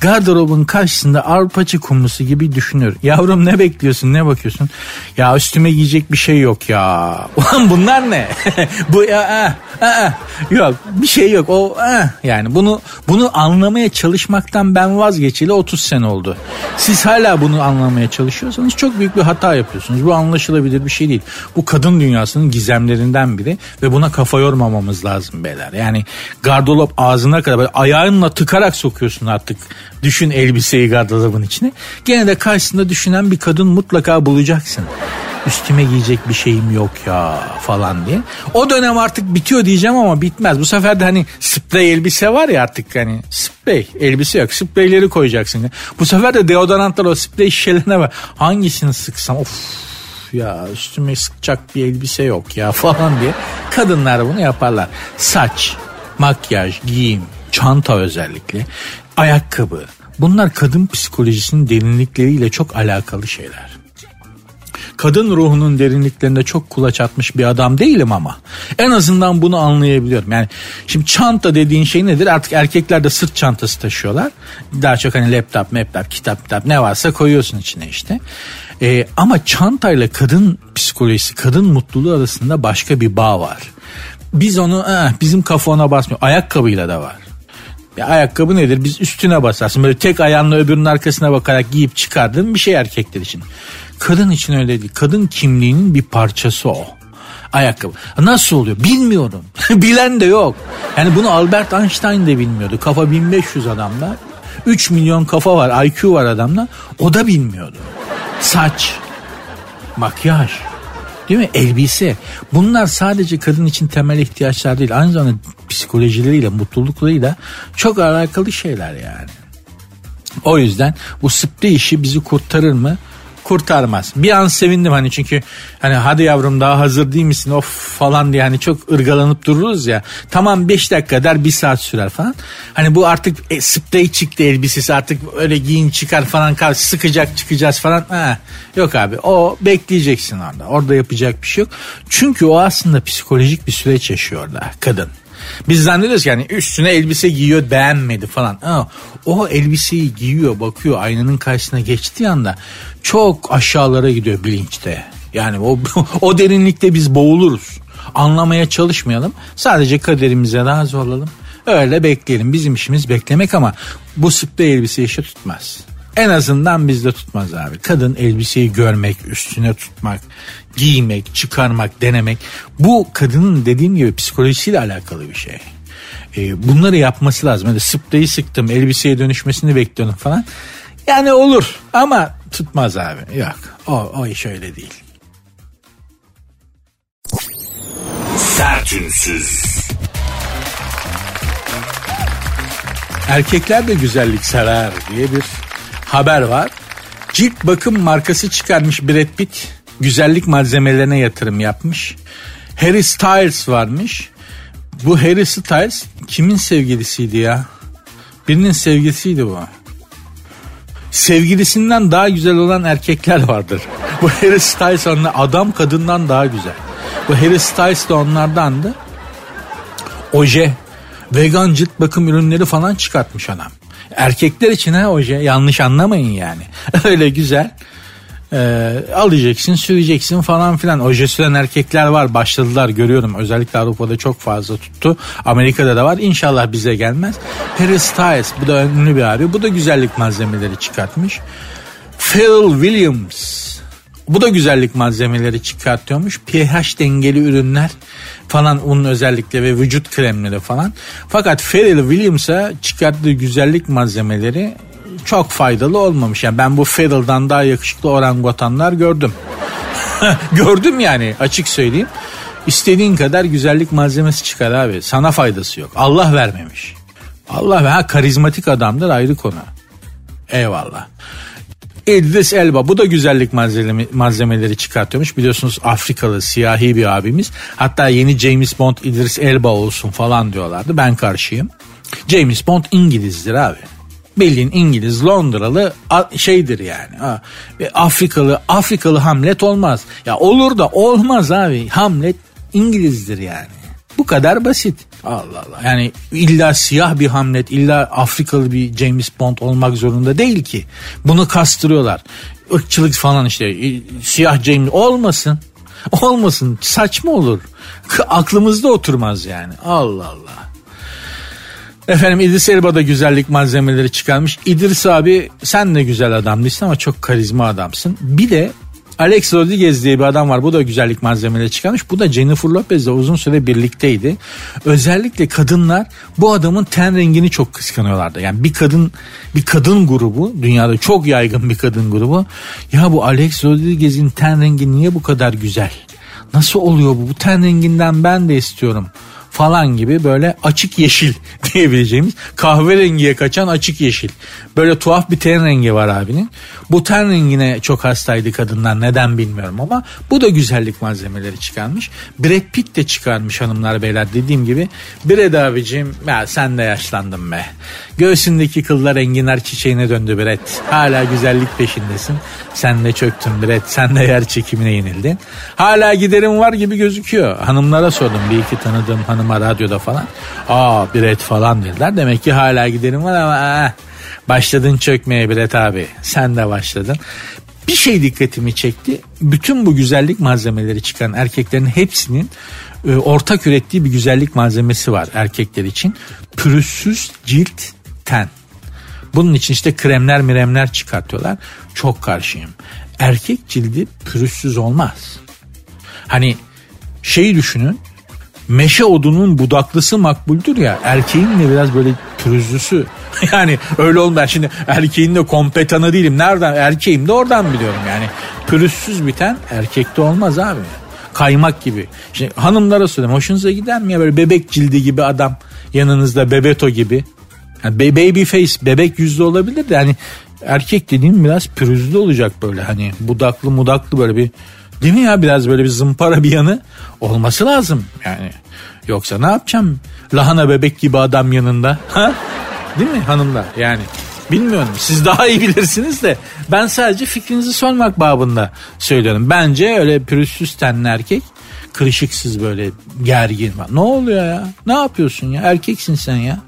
C: Gardırobun karşısında arpacı kumlusu gibi düşünür. Yavrum ne bekliyorsun ne bakıyorsun? Ya üstüme giyecek bir şey yok ya. *laughs* Ulan bunlar ne? *laughs* Bu ya ah, ah, yok bir şey yok. O ah, yani bunu bunu anlamaya çalışmaktan ben vazgeçeli 30 sene oldu. Siz hala bunu anlamaya çalışıyorsanız çok büyük bir hata yapıyorsunuz. Bu anlaşılabilir bir şey değil. Bu kadın dünyasının gizemlerinden biri ve buna kafa yormamamız lazım beyler. Yani gardırop ağzına kadar böyle ayağınla tıkarak sokuyorsun artık. Düşün elbiseyi gardırobun içine. Gene de karşısında düşünen bir kadın mutlaka bulacaksın üstüme giyecek bir şeyim yok ya falan diye. O dönem artık bitiyor diyeceğim ama bitmez. Bu sefer de hani sprey elbise var ya artık hani sprey elbise yok. Spreyleri koyacaksın. Bu sefer de deodorantlar o sprey şişelerine var. Hangisini sıksam of ya üstüme sıkacak bir elbise yok ya falan diye kadınlar bunu yaparlar. Saç, makyaj, giyim, çanta özellikle, ayakkabı bunlar kadın psikolojisinin derinlikleriyle çok alakalı şeyler kadın ruhunun derinliklerinde çok kulaç atmış bir adam değilim ama en azından bunu anlayabiliyorum. Yani şimdi çanta dediğin şey nedir? Artık erkekler de sırt çantası taşıyorlar. Daha çok hani laptop, laptop, kitap, kitap ne varsa koyuyorsun içine işte. Ee, ama çantayla kadın psikolojisi, kadın mutluluğu arasında başka bir bağ var. Biz onu eh, bizim kafana basmıyor. Ayakkabıyla da var. Ya ayakkabı nedir? Biz üstüne basarsın. Böyle tek ayağınla öbürünün arkasına bakarak giyip çıkardığın bir şey erkekler için. Kadın için öyle değil. Kadın kimliğinin bir parçası o. Ayakkabı. Nasıl oluyor? Bilmiyorum. *laughs* Bilen de yok. Yani bunu Albert Einstein de bilmiyordu. Kafa 1500 adamda. 3 milyon kafa var, IQ var adamda. O da bilmiyordu. Saç, makyaj, Değil mi? Elbise. Bunlar sadece kadın için temel ihtiyaçlar değil. Aynı zamanda psikolojileriyle, mutluluklarıyla çok alakalı şeyler yani. O yüzden bu sprey işi bizi kurtarır mı? Kurtarmaz. Bir an sevindim hani çünkü hani hadi yavrum daha hazır değil misin of falan diye hani çok ırgalanıp dururuz ya. Tamam 5 dakika der 1 saat sürer falan. Hani bu artık e, sprey çıktı elbisesi artık öyle giyin çıkar falan sıkacak çıkacağız falan. Ha, yok abi o bekleyeceksin orada. Orada yapacak bir şey yok. Çünkü o aslında psikolojik bir süreç yaşıyor orada kadın. Biz zannediyoruz ki yani üstüne elbise giyiyor beğenmedi falan. Aa, o elbiseyi giyiyor bakıyor aynanın karşısına geçtiği anda çok aşağılara gidiyor bilinçte. Yani o, *laughs* o derinlikte biz boğuluruz. Anlamaya çalışmayalım. Sadece kaderimize razı olalım. Öyle bekleyelim. Bizim işimiz beklemek ama bu sprey elbise işi tutmaz. En azından bizde tutmaz abi. Kadın elbiseyi görmek, üstüne tutmak, giymek, çıkarmak, denemek. Bu kadının dediğim gibi psikolojisiyle alakalı bir şey. Ee, bunları yapması lazım. Hani spreyi sıktım, elbiseye dönüşmesini bekliyorum falan. Yani olur ama tutmaz abi. Yok o, o iş öyle değil.
B: Sertünsüz.
C: Erkekler de güzellik sever diye bir haber var. Cilt bakım markası çıkarmış Brad Pitt. Güzellik malzemelerine yatırım yapmış. Harry Styles varmış. Bu Harry Styles kimin sevgilisiydi ya? Birinin sevgilisiydi bu. Sevgilisinden daha güzel olan erkekler vardır. *laughs* Bu Harry Styles onunla adam kadından daha güzel. Bu Harry Styles de onlardandı. Oje, vegan cilt bakım ürünleri falan çıkartmış adam. Erkekler için ha oje yanlış anlamayın yani. *laughs* Öyle güzel. Ee, alacaksın süreceksin falan filan. Oje süren erkekler var başladılar görüyorum. Özellikle Avrupa'da çok fazla tuttu. Amerika'da da var. İnşallah bize gelmez. Harry Styles bu da ünlü bir abi. Bu da güzellik malzemeleri çıkartmış. Phil Williams bu da güzellik malzemeleri çıkartıyormuş. pH dengeli ürünler falan onun özellikle ve vücut kremleri falan. Fakat Pharrell Williams'a çıkarttığı güzellik malzemeleri çok faydalı olmamış. Yani ben bu Pharrell'dan daha yakışıklı orangutanlar gördüm. *laughs* gördüm yani açık söyleyeyim. İstediğin kadar güzellik malzemesi çıkar abi. Sana faydası yok. Allah vermemiş. Allah ve ha karizmatik adamdır ayrı konu. Eyvallah. İdris Elba bu da güzellik malzeme, malzemeleri çıkartıyormuş. Biliyorsunuz Afrikalı siyahi bir abimiz. Hatta yeni James Bond İdris Elba olsun falan diyorlardı. Ben karşıyım. James Bond İngilizdir abi. Bildiğin İngiliz Londralı şeydir yani. Ha. Afrikalı Afrikalı Hamlet olmaz. Ya olur da olmaz abi. Hamlet İngilizdir yani. Bu kadar basit. Allah Allah. Yani illa siyah bir Hamlet, illa Afrikalı bir James Bond olmak zorunda değil ki. Bunu kastırıyorlar. Irkçılık falan işte. E, siyah James olmasın. *laughs* Olmasın. Saçma olur. Aklımızda oturmaz yani. Allah Allah. Efendim İdris Elba da güzellik malzemeleri çıkarmış. İdris abi sen de güzel adam değilsin ama çok karizma adamsın. Bir de Alex Rodriguez diye bir adam var. Bu da güzellik malzemeleri çıkarmış. Bu da Jennifer Lopez'le uzun süre birlikteydi. Özellikle kadınlar bu adamın ten rengini çok kıskanıyorlardı. Yani bir kadın bir kadın grubu dünyada çok yaygın bir kadın grubu. Ya bu Alex Rodriguez'in ten rengi niye bu kadar güzel? Nasıl oluyor bu? Bu ten renginden ben de istiyorum falan gibi böyle açık yeşil *laughs* diyebileceğimiz kahverengiye kaçan açık yeşil. Böyle tuhaf bir ten rengi var abinin. Bu ten rengine çok hastaydı kadınlar neden bilmiyorum ama bu da güzellik malzemeleri çıkarmış. Brad Pitt de çıkarmış hanımlar beyler dediğim gibi. Brad abicim ya sen de yaşlandın be. Göğsündeki kıllar enginar çiçeğine döndü Brad. Hala güzellik peşindesin. Sen de çöktün Brad. Sen de yer çekimine yenildin. Hala giderim var gibi gözüküyor. Hanımlara sordum bir iki tanıdığım hanıma radyoda falan. Aa Brad falan dediler. Demek ki hala giderim var ama aa, başladın çökmeye Brad abi. Sen de başladın. Bir şey dikkatimi çekti. Bütün bu güzellik malzemeleri çıkan erkeklerin hepsinin e, ortak ürettiği bir güzellik malzemesi var erkekler için. Pürüzsüz cilt ten. Bunun için işte kremler miremler çıkartıyorlar. Çok karşıyım. Erkek cildi pürüzsüz olmaz. Hani şeyi düşünün. Meşe odunun budaklısı makbuldür ya. Erkeğin de biraz böyle pürüzlüsü. *laughs* yani öyle olmaz. Şimdi erkeğin de kompetanı değilim. Nereden? Erkeğim de oradan biliyorum yani. Pürüzsüz biten erkekte olmaz abi. Kaymak gibi. Şimdi hanımlara söyleyeyim hoşunuza gider mi ya böyle bebek cildi gibi adam yanınızda bebeto gibi. Yani baby face bebek yüzlü olabilir de yani erkek dediğim biraz pürüzlü olacak böyle hani budaklı mudaklı böyle bir değil mi ya biraz böyle bir zımpara bir yanı olması lazım yani. Yoksa ne yapacağım lahana bebek gibi adam yanında ha? Değil mi hanımlar yani bilmiyorum siz daha iyi bilirsiniz de ben sadece fikrinizi sormak babında söylüyorum. Bence öyle pürüzsüz tenli erkek kırışıksız böyle gergin var. Ne oluyor ya? Ne yapıyorsun ya? Erkeksin sen ya.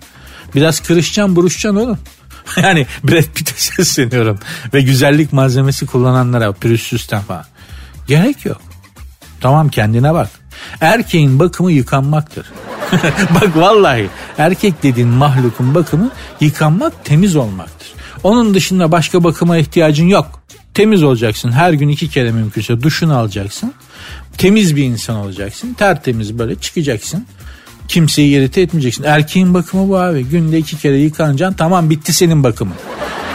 C: Biraz kırışacaksın buruşacaksın oğlum. *laughs* yani Brad Pitt'e sesleniyorum. Ve güzellik malzemesi kullananlara pürüzsüz ten falan. Gerek yok. Tamam kendine bak. Erkeğin bakımı yıkanmaktır. *laughs* bak vallahi erkek dediğin mahlukun bakımı yıkanmak temiz olmaktır. Onun dışında başka bakıma ihtiyacın yok. Temiz olacaksın. Her gün iki kere mümkünse duşunu alacaksın. Temiz bir insan olacaksın. Tertemiz böyle çıkacaksın. Kimseyi irite etmeyeceksin. Erkeğin bakımı bu abi. Günde iki kere yıkanacaksın. Tamam bitti senin bakımın.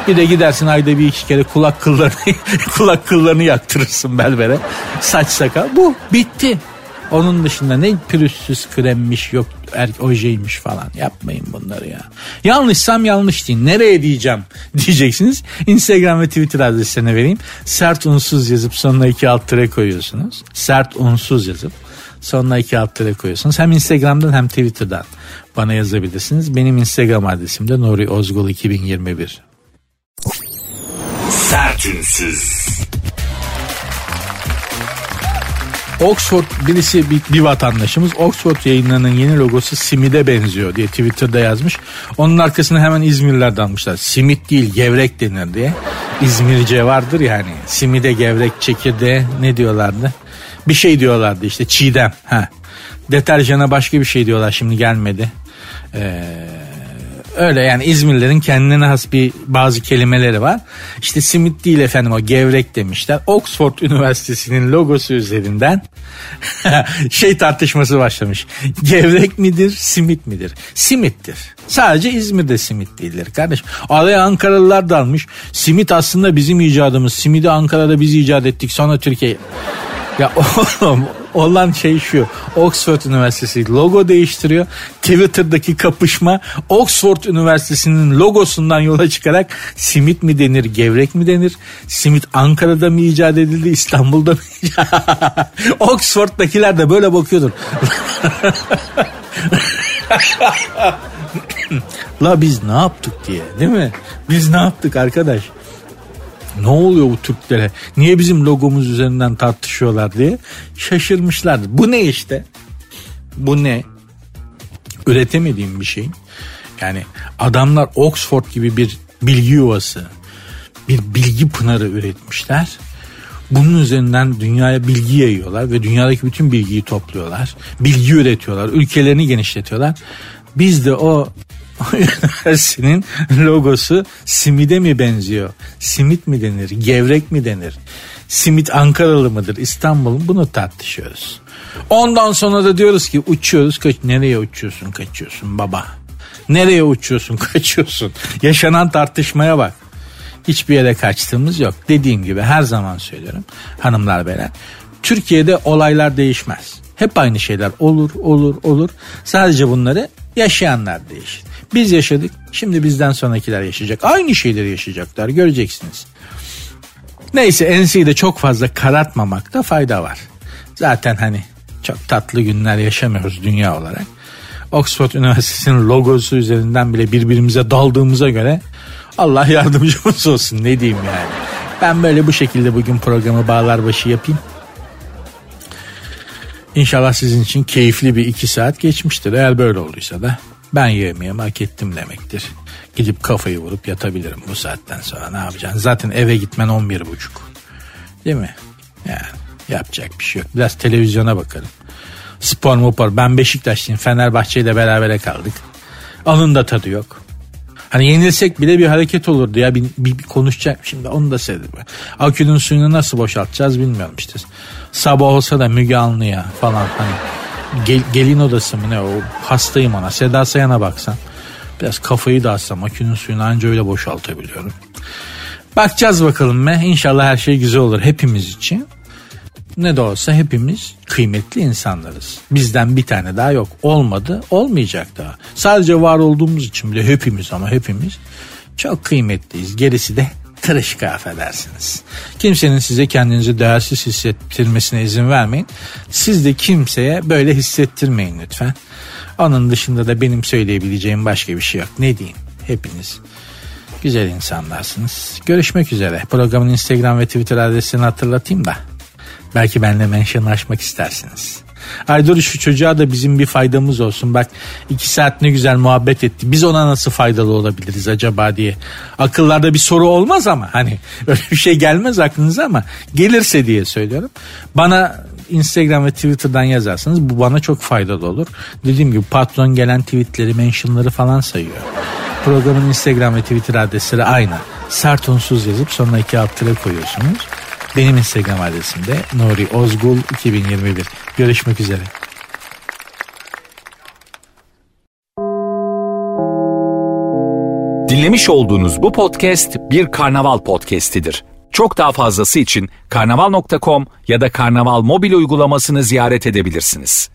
C: Bir de gidersin ayda bir iki kere kulak kıllarını *laughs* kulak kıllarını yaktırırsın berbere. Saç sakal. Bu bitti. Onun dışında ne pürüzsüz kremmiş yok er, ojeymiş falan yapmayın bunları ya. Yanlışsam yanlış deyin. Nereye diyeceğim *laughs* diyeceksiniz. Instagram ve Twitter adresine vereyim. Sert unsuz yazıp sonuna iki alt tere koyuyorsunuz. Sert unsuz yazıp sonuna iki alt tere koyuyorsunuz. Hem Instagram'dan hem Twitter'dan bana yazabilirsiniz. Benim Instagram adresim de Nuri Ozgul 2021.
B: Sertünsüz.
C: Oxford birisi bir, bir vatandaşımız Oxford yayınlarının yeni logosu simide benziyor diye Twitter'da yazmış. Onun arkasına hemen İzmirliler dalmışlar. Simit değil gevrek denir diye. İzmirce vardır yani. Simide gevrek çekirdeğe ne diyorlardı? Bir şey diyorlardı işte çiğdem. Ha. Deterjana başka bir şey diyorlar şimdi gelmedi. Eee Öyle yani İzmirlilerin kendine has bir bazı kelimeleri var. İşte simit değil efendim o gevrek demişler. Oxford Üniversitesi'nin logosu üzerinden *laughs* şey tartışması başlamış. Gevrek midir simit midir? Simittir. Sadece İzmir'de simit değildir kardeşim. Araya Ankaralılar dalmış. Simit aslında bizim icadımız. Simidi Ankara'da biz icat ettik sonra Türkiye. Ya *laughs* oğlum olan şey şu. Oxford Üniversitesi logo değiştiriyor. Twitter'daki kapışma Oxford Üniversitesi'nin logosundan yola çıkarak simit mi denir, gevrek mi denir? Simit Ankara'da mı icat edildi, İstanbul'da mı? *laughs* Oxford'dakiler de böyle bakıyordur. *laughs* La biz ne yaptık diye değil mi? Biz ne yaptık arkadaş? Ne oluyor bu Türklere? Niye bizim logomuz üzerinden tartışıyorlar diye şaşırmışlardı. Bu ne işte? Bu ne? Üretemediğim bir şey. Yani adamlar Oxford gibi bir bilgi yuvası, bir bilgi pınarı üretmişler. Bunun üzerinden dünyaya bilgi yayıyorlar ve dünyadaki bütün bilgiyi topluyorlar. Bilgi üretiyorlar, ülkelerini genişletiyorlar. Biz de o *laughs* üniversitenin logosu simide mi benziyor? Simit mi denir? Gevrek mi denir? Simit Ankaralı mıdır? İstanbul'un bunu tartışıyoruz. Ondan sonra da diyoruz ki uçuyoruz. Kaç, nereye uçuyorsun kaçıyorsun baba? Nereye uçuyorsun *laughs* kaçıyorsun? Yaşanan tartışmaya bak. Hiçbir yere kaçtığımız yok. Dediğim gibi her zaman söylüyorum hanımlar beyler. Türkiye'de olaylar değişmez. Hep aynı şeyler olur olur olur. Sadece bunları yaşayanlar değişir. Biz yaşadık. Şimdi bizden sonrakiler yaşayacak. Aynı şeyleri yaşayacaklar. Göreceksiniz. Neyse enseyi de çok fazla karartmamakta fayda var. Zaten hani çok tatlı günler yaşamıyoruz dünya olarak. Oxford Üniversitesi'nin logosu üzerinden bile birbirimize daldığımıza göre Allah yardımcımız olsun ne diyeyim yani. Ben böyle bu şekilde bugün programı bağlar başı yapayım. İnşallah sizin için keyifli bir iki saat geçmiştir. Eğer böyle olduysa da ben yemeğimi hak ettim demektir. Gidip kafayı vurup yatabilirim bu saatten sonra ne yapacaksın? Zaten eve gitmen 11 buçuk. Değil mi? Yani yapacak bir şey yok. Biraz televizyona bakarım. Spor mupor. Ben Beşiktaşlıyım. Fenerbahçe ile berabere kaldık. Onun da tadı yok. Hani yenilsek bile bir hareket olurdu ya bir, bir, bir konuşacak şimdi onu da seyredim. Akünün suyunu nasıl boşaltacağız bilmiyorum işte. Sabah olsa da Müge Anlı'ya falan hani gel, gelin odası mı ne o hastayım ona Seda Sayan'a baksan biraz kafayı dağıtsam akünün suyunu anca öyle boşaltabiliyorum. Bakacağız bakalım be inşallah her şey güzel olur hepimiz için. Ne de olsa hepimiz kıymetli insanlarız. Bizden bir tane daha yok. Olmadı, olmayacak daha. Sadece var olduğumuz için bile hepimiz ama hepimiz çok kıymetliyiz. Gerisi de tırışka affedersiniz. Kimsenin size kendinizi değersiz hissettirmesine izin vermeyin. Siz de kimseye böyle hissettirmeyin lütfen. Onun dışında da benim söyleyebileceğim başka bir şey yok. Ne diyeyim? Hepiniz güzel insanlarsınız. Görüşmek üzere. Programın Instagram ve Twitter adresini hatırlatayım da. Belki benimle mention açmak istersiniz. Ay şu çocuğa da bizim bir faydamız olsun. Bak iki saat ne güzel muhabbet etti. Biz ona nasıl faydalı olabiliriz acaba diye. Akıllarda bir soru olmaz ama hani *laughs* öyle bir şey gelmez aklınıza ama gelirse diye söylüyorum. Bana Instagram ve Twitter'dan yazarsanız bu bana çok faydalı olur. Dediğim gibi patron gelen tweetleri, mentionları falan sayıyor. Programın Instagram ve Twitter adresleri aynı. Sert unsuz yazıp sonuna iki alt koyuyorsunuz. Benim Instagram adresim de Nuri Ozgul 2021. Görüşmek üzere.
A: Dinlemiş olduğunuz bu podcast bir karnaval podcastidir. Çok daha fazlası için karnaval.com ya da karnaval mobil uygulamasını ziyaret edebilirsiniz.